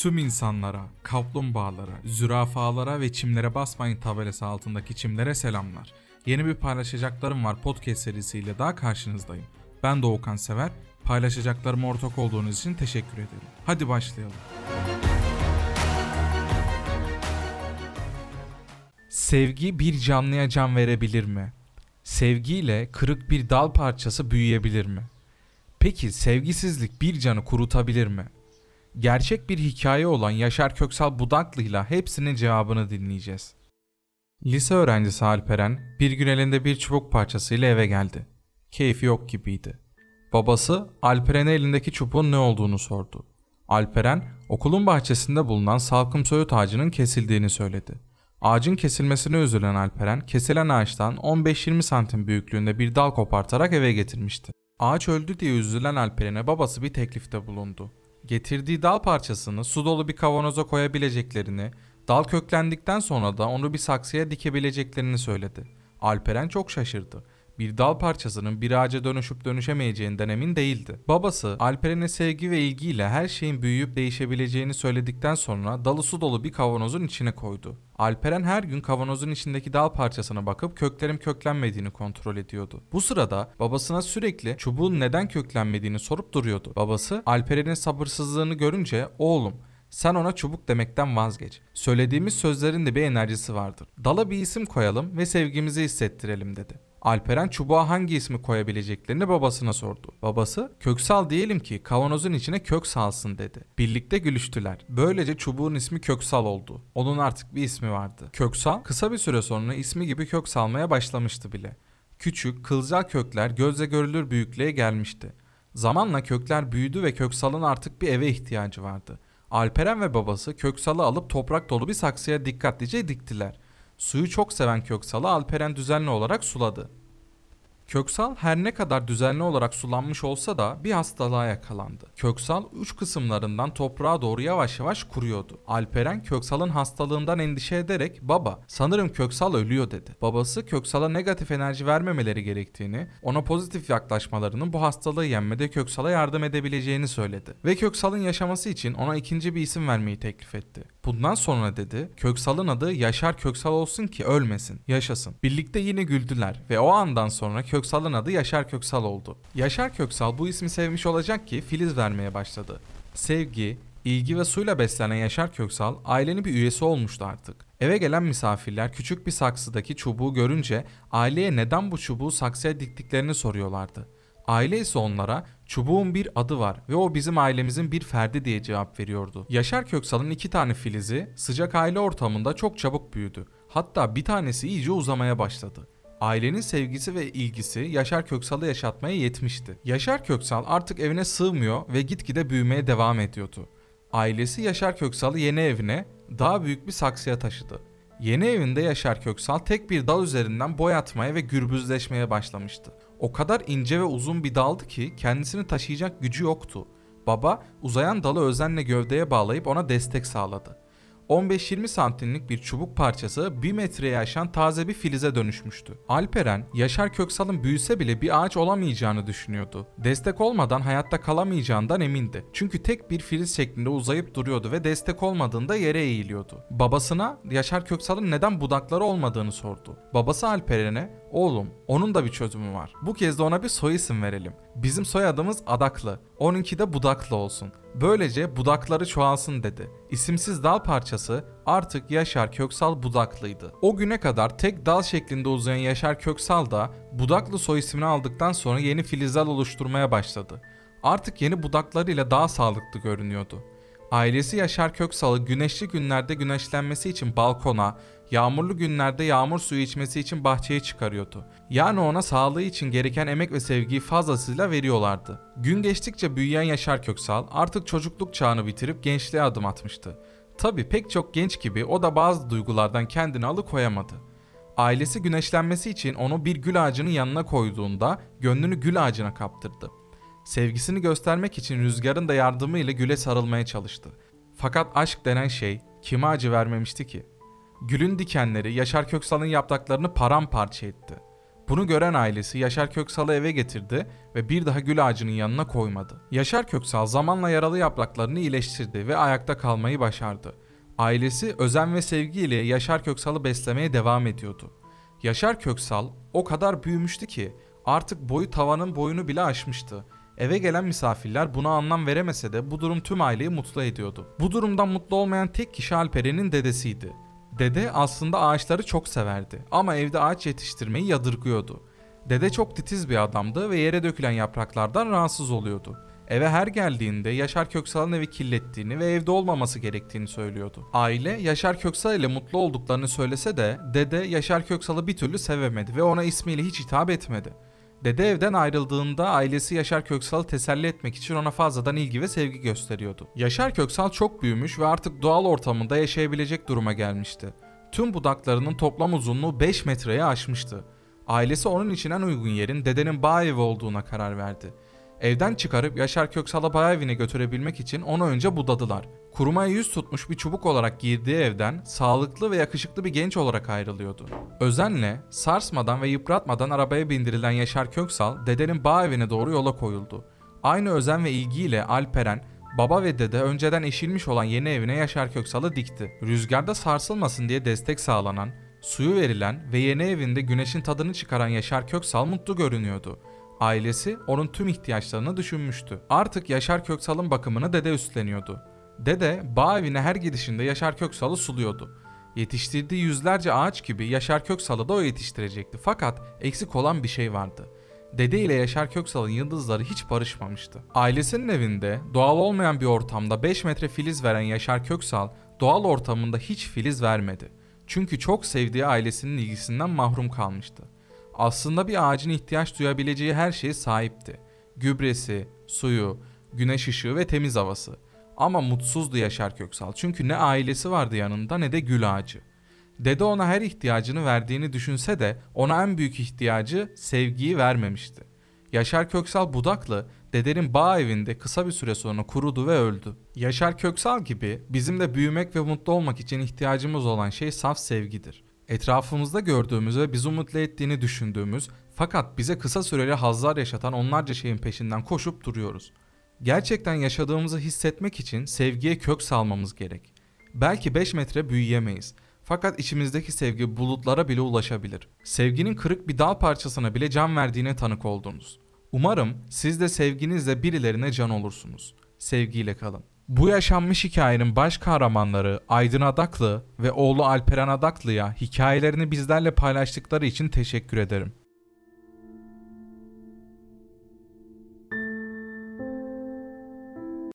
Tüm insanlara, kaplumbağalara, zürafalara ve çimlere basmayın tabelası altındaki çimlere selamlar. Yeni bir paylaşacaklarım var podcast serisiyle daha karşınızdayım. Ben Doğukan Sever, paylaşacaklarıma ortak olduğunuz için teşekkür ederim. Hadi başlayalım. Sevgi bir canlıya can verebilir mi? Sevgiyle kırık bir dal parçası büyüyebilir mi? Peki sevgisizlik bir canı kurutabilir mi? Gerçek bir hikaye olan Yaşar Köksal Budaklı'yla hepsinin cevabını dinleyeceğiz. Lise öğrencisi Alperen bir gün elinde bir çubuk parçasıyla eve geldi. Keyfi yok gibiydi. Babası Alperen'e elindeki çubuğun ne olduğunu sordu. Alperen okulun bahçesinde bulunan salkım söğüt ağacının kesildiğini söyledi. Ağacın kesilmesine üzülen Alperen kesilen ağaçtan 15-20 santim büyüklüğünde bir dal kopartarak eve getirmişti. Ağaç öldü diye üzülen Alperen'e babası bir teklifte bulundu. Getirdiği dal parçasını su dolu bir kavanoza koyabileceklerini, dal köklendikten sonra da onu bir saksıya dikebileceklerini söyledi. Alperen çok şaşırdı. Bir dal parçasının bir ağaca dönüşüp dönüşemeyeceğinden emin değildi. Babası Alperen'e sevgi ve ilgiyle her şeyin büyüyüp değişebileceğini söyledikten sonra dalı su dolu bir kavanozun içine koydu. Alperen her gün kavanozun içindeki dal parçasına bakıp köklerin köklenmediğini kontrol ediyordu. Bu sırada babasına sürekli çubuğun neden köklenmediğini sorup duruyordu. Babası Alperen'in sabırsızlığını görünce oğlum sen ona çubuk demekten vazgeç. Söylediğimiz sözlerin de bir enerjisi vardır. Dala bir isim koyalım ve sevgimizi hissettirelim dedi. Alperen çubuğa hangi ismi koyabileceklerini babasına sordu. Babası Köksal diyelim ki kavanozun içine kök salsın dedi. Birlikte gülüştüler. Böylece çubuğun ismi Köksal oldu. Onun artık bir ismi vardı. Köksal kısa bir süre sonra ismi gibi kök salmaya başlamıştı bile. Küçük, kılcal kökler gözle görülür büyüklüğe gelmişti. Zamanla kökler büyüdü ve Köksal'ın artık bir eve ihtiyacı vardı. Alperen ve babası Köksal'ı alıp toprak dolu bir saksıya dikkatlice diktiler. Suyu çok seven Köksal'ı Alperen düzenli olarak suladı. Köksal her ne kadar düzenli olarak sulanmış olsa da bir hastalığa yakalandı. Köksal uç kısımlarından toprağa doğru yavaş yavaş kuruyordu. Alperen Köksal'ın hastalığından endişe ederek baba sanırım Köksal ölüyor dedi. Babası Köksal'a negatif enerji vermemeleri gerektiğini, ona pozitif yaklaşmalarının bu hastalığı yenmede Köksal'a yardım edebileceğini söyledi. Ve Köksal'ın yaşaması için ona ikinci bir isim vermeyi teklif etti. Bundan sonra dedi Köksal'ın adı Yaşar Köksal olsun ki ölmesin, yaşasın. Birlikte yine güldüler ve o andan sonra Köksal'ın adı Yaşar Köksal oldu. Yaşar Köksal bu ismi sevmiş olacak ki filiz vermeye başladı. Sevgi, ilgi ve suyla beslenen Yaşar Köksal ailenin bir üyesi olmuştu artık. Eve gelen misafirler küçük bir saksıdaki çubuğu görünce aileye neden bu çubuğu saksıya diktiklerini soruyorlardı. Aile ise onlara çubuğun bir adı var ve o bizim ailemizin bir ferdi diye cevap veriyordu. Yaşar Köksal'ın iki tane filizi sıcak aile ortamında çok çabuk büyüdü. Hatta bir tanesi iyice uzamaya başladı. Ailenin sevgisi ve ilgisi Yaşar Köksal'ı yaşatmaya yetmişti. Yaşar Köksal artık evine sığmıyor ve gitgide büyümeye devam ediyordu. Ailesi Yaşar Köksal'ı yeni evine daha büyük bir saksıya taşıdı. Yeni evinde Yaşar Köksal tek bir dal üzerinden boy atmaya ve gürbüzleşmeye başlamıştı. O kadar ince ve uzun bir daldı ki kendisini taşıyacak gücü yoktu. Baba uzayan dalı özenle gövdeye bağlayıp ona destek sağladı. 15-20 santimlik bir çubuk parçası 1 metreye aşan taze bir filize dönüşmüştü. Alperen, Yaşar Köksal'ın büyüse bile bir ağaç olamayacağını düşünüyordu. Destek olmadan hayatta kalamayacağından emindi. Çünkü tek bir filiz şeklinde uzayıp duruyordu ve destek olmadığında yere eğiliyordu. Babasına Yaşar Köksal'ın neden budakları olmadığını sordu. Babası Alperen'e, oğlum onun da bir çözümü var. Bu kez de ona bir soy isim verelim. Bizim soyadımız Adaklı. Onunki de Budaklı olsun. Böylece budakları çoğalsın dedi. İsimsiz dal parçası artık Yaşar Köksal Budaklıydı. O güne kadar tek dal şeklinde uzayan Yaşar Köksal da Budaklı soy ismini aldıktan sonra yeni filizler oluşturmaya başladı. Artık yeni budaklarıyla daha sağlıklı görünüyordu. Ailesi Yaşar Köksal'ı güneşli günlerde güneşlenmesi için balkona, yağmurlu günlerde yağmur suyu içmesi için bahçeye çıkarıyordu. Yani ona sağlığı için gereken emek ve sevgiyi fazlasıyla veriyorlardı. Gün geçtikçe büyüyen Yaşar Köksal artık çocukluk çağını bitirip gençliğe adım atmıştı. Tabi pek çok genç gibi o da bazı duygulardan kendini alıkoyamadı. Ailesi güneşlenmesi için onu bir gül ağacının yanına koyduğunda gönlünü gül ağacına kaptırdı. Sevgisini göstermek için rüzgarın da yardımıyla güle sarılmaya çalıştı. Fakat aşk denen şey kime acı vermemişti ki? Gül'ün dikenleri Yaşar Köksal'ın yapraklarını paramparça etti. Bunu gören ailesi Yaşar Köksal'ı eve getirdi ve bir daha gül ağacının yanına koymadı. Yaşar Köksal zamanla yaralı yapraklarını iyileştirdi ve ayakta kalmayı başardı. Ailesi özen ve sevgiyle Yaşar Köksal'ı beslemeye devam ediyordu. Yaşar Köksal o kadar büyümüştü ki artık boyu tavanın boyunu bile aşmıştı. Eve gelen misafirler buna anlam veremese de bu durum tüm aileyi mutlu ediyordu. Bu durumdan mutlu olmayan tek kişi Alperen'in dedesiydi. Dede aslında ağaçları çok severdi ama evde ağaç yetiştirmeyi yadırgıyordu. Dede çok titiz bir adamdı ve yere dökülen yapraklardan rahatsız oluyordu. Eve her geldiğinde Yaşar Köksal'ın evi kirlettiğini ve evde olmaması gerektiğini söylüyordu. Aile Yaşar Köksal ile mutlu olduklarını söylese de dede Yaşar Köksal'ı bir türlü sevemedi ve ona ismiyle hiç hitap etmedi. Dede evden ayrıldığında ailesi Yaşar Köksal'ı teselli etmek için ona fazladan ilgi ve sevgi gösteriyordu. Yaşar Köksal çok büyümüş ve artık doğal ortamında yaşayabilecek duruma gelmişti. Tüm budaklarının toplam uzunluğu 5 metreye aşmıştı. Ailesi onun için en uygun yerin dedenin bağ evi olduğuna karar verdi. Evden çıkarıp Yaşar Köksal'ı bağ evine götürebilmek için onu önce budadılar. Kurumaya yüz tutmuş bir çubuk olarak girdiği evden sağlıklı ve yakışıklı bir genç olarak ayrılıyordu. Özenle, sarsmadan ve yıpratmadan arabaya bindirilen Yaşar Köksal dedenin bağ evine doğru yola koyuldu. Aynı özen ve ilgiyle Alperen, baba ve dede önceden eşilmiş olan yeni evine Yaşar Köksal'ı dikti. Rüzgarda sarsılmasın diye destek sağlanan, suyu verilen ve yeni evinde güneşin tadını çıkaran Yaşar Köksal mutlu görünüyordu. Ailesi onun tüm ihtiyaçlarını düşünmüştü. Artık Yaşar Köksal'ın bakımını dede üstleniyordu. Dede bağ evine her gidişinde Yaşar Köksal'ı suluyordu. Yetiştirdiği yüzlerce ağaç gibi Yaşar Köksal'ı da o yetiştirecekti. Fakat eksik olan bir şey vardı. Dede ile Yaşar Köksal'ın yıldızları hiç barışmamıştı. Ailesinin evinde doğal olmayan bir ortamda 5 metre filiz veren Yaşar Köksal doğal ortamında hiç filiz vermedi. Çünkü çok sevdiği ailesinin ilgisinden mahrum kalmıştı. Aslında bir ağacın ihtiyaç duyabileceği her şeye sahipti. Gübresi, suyu, güneş ışığı ve temiz havası. Ama mutsuzdu Yaşar Köksal çünkü ne ailesi vardı yanında ne de gül ağacı. Dede ona her ihtiyacını verdiğini düşünse de ona en büyük ihtiyacı sevgiyi vermemişti. Yaşar Köksal budaklı, dedenin bağ evinde kısa bir süre sonra kurudu ve öldü. Yaşar Köksal gibi bizim de büyümek ve mutlu olmak için ihtiyacımız olan şey saf sevgidir. Etrafımızda gördüğümüz ve bizi mutlu ettiğini düşündüğümüz fakat bize kısa süreli hazlar yaşatan onlarca şeyin peşinden koşup duruyoruz. Gerçekten yaşadığımızı hissetmek için sevgiye kök salmamız gerek. Belki 5 metre büyüyemeyiz. Fakat içimizdeki sevgi bulutlara bile ulaşabilir. Sevginin kırık bir dal parçasına bile can verdiğine tanık oldunuz. Umarım siz de sevginizle birilerine can olursunuz. Sevgiyle kalın. Bu yaşanmış hikayenin baş kahramanları Aydın Adaklı ve oğlu Alperen Adaklı'ya hikayelerini bizlerle paylaştıkları için teşekkür ederim.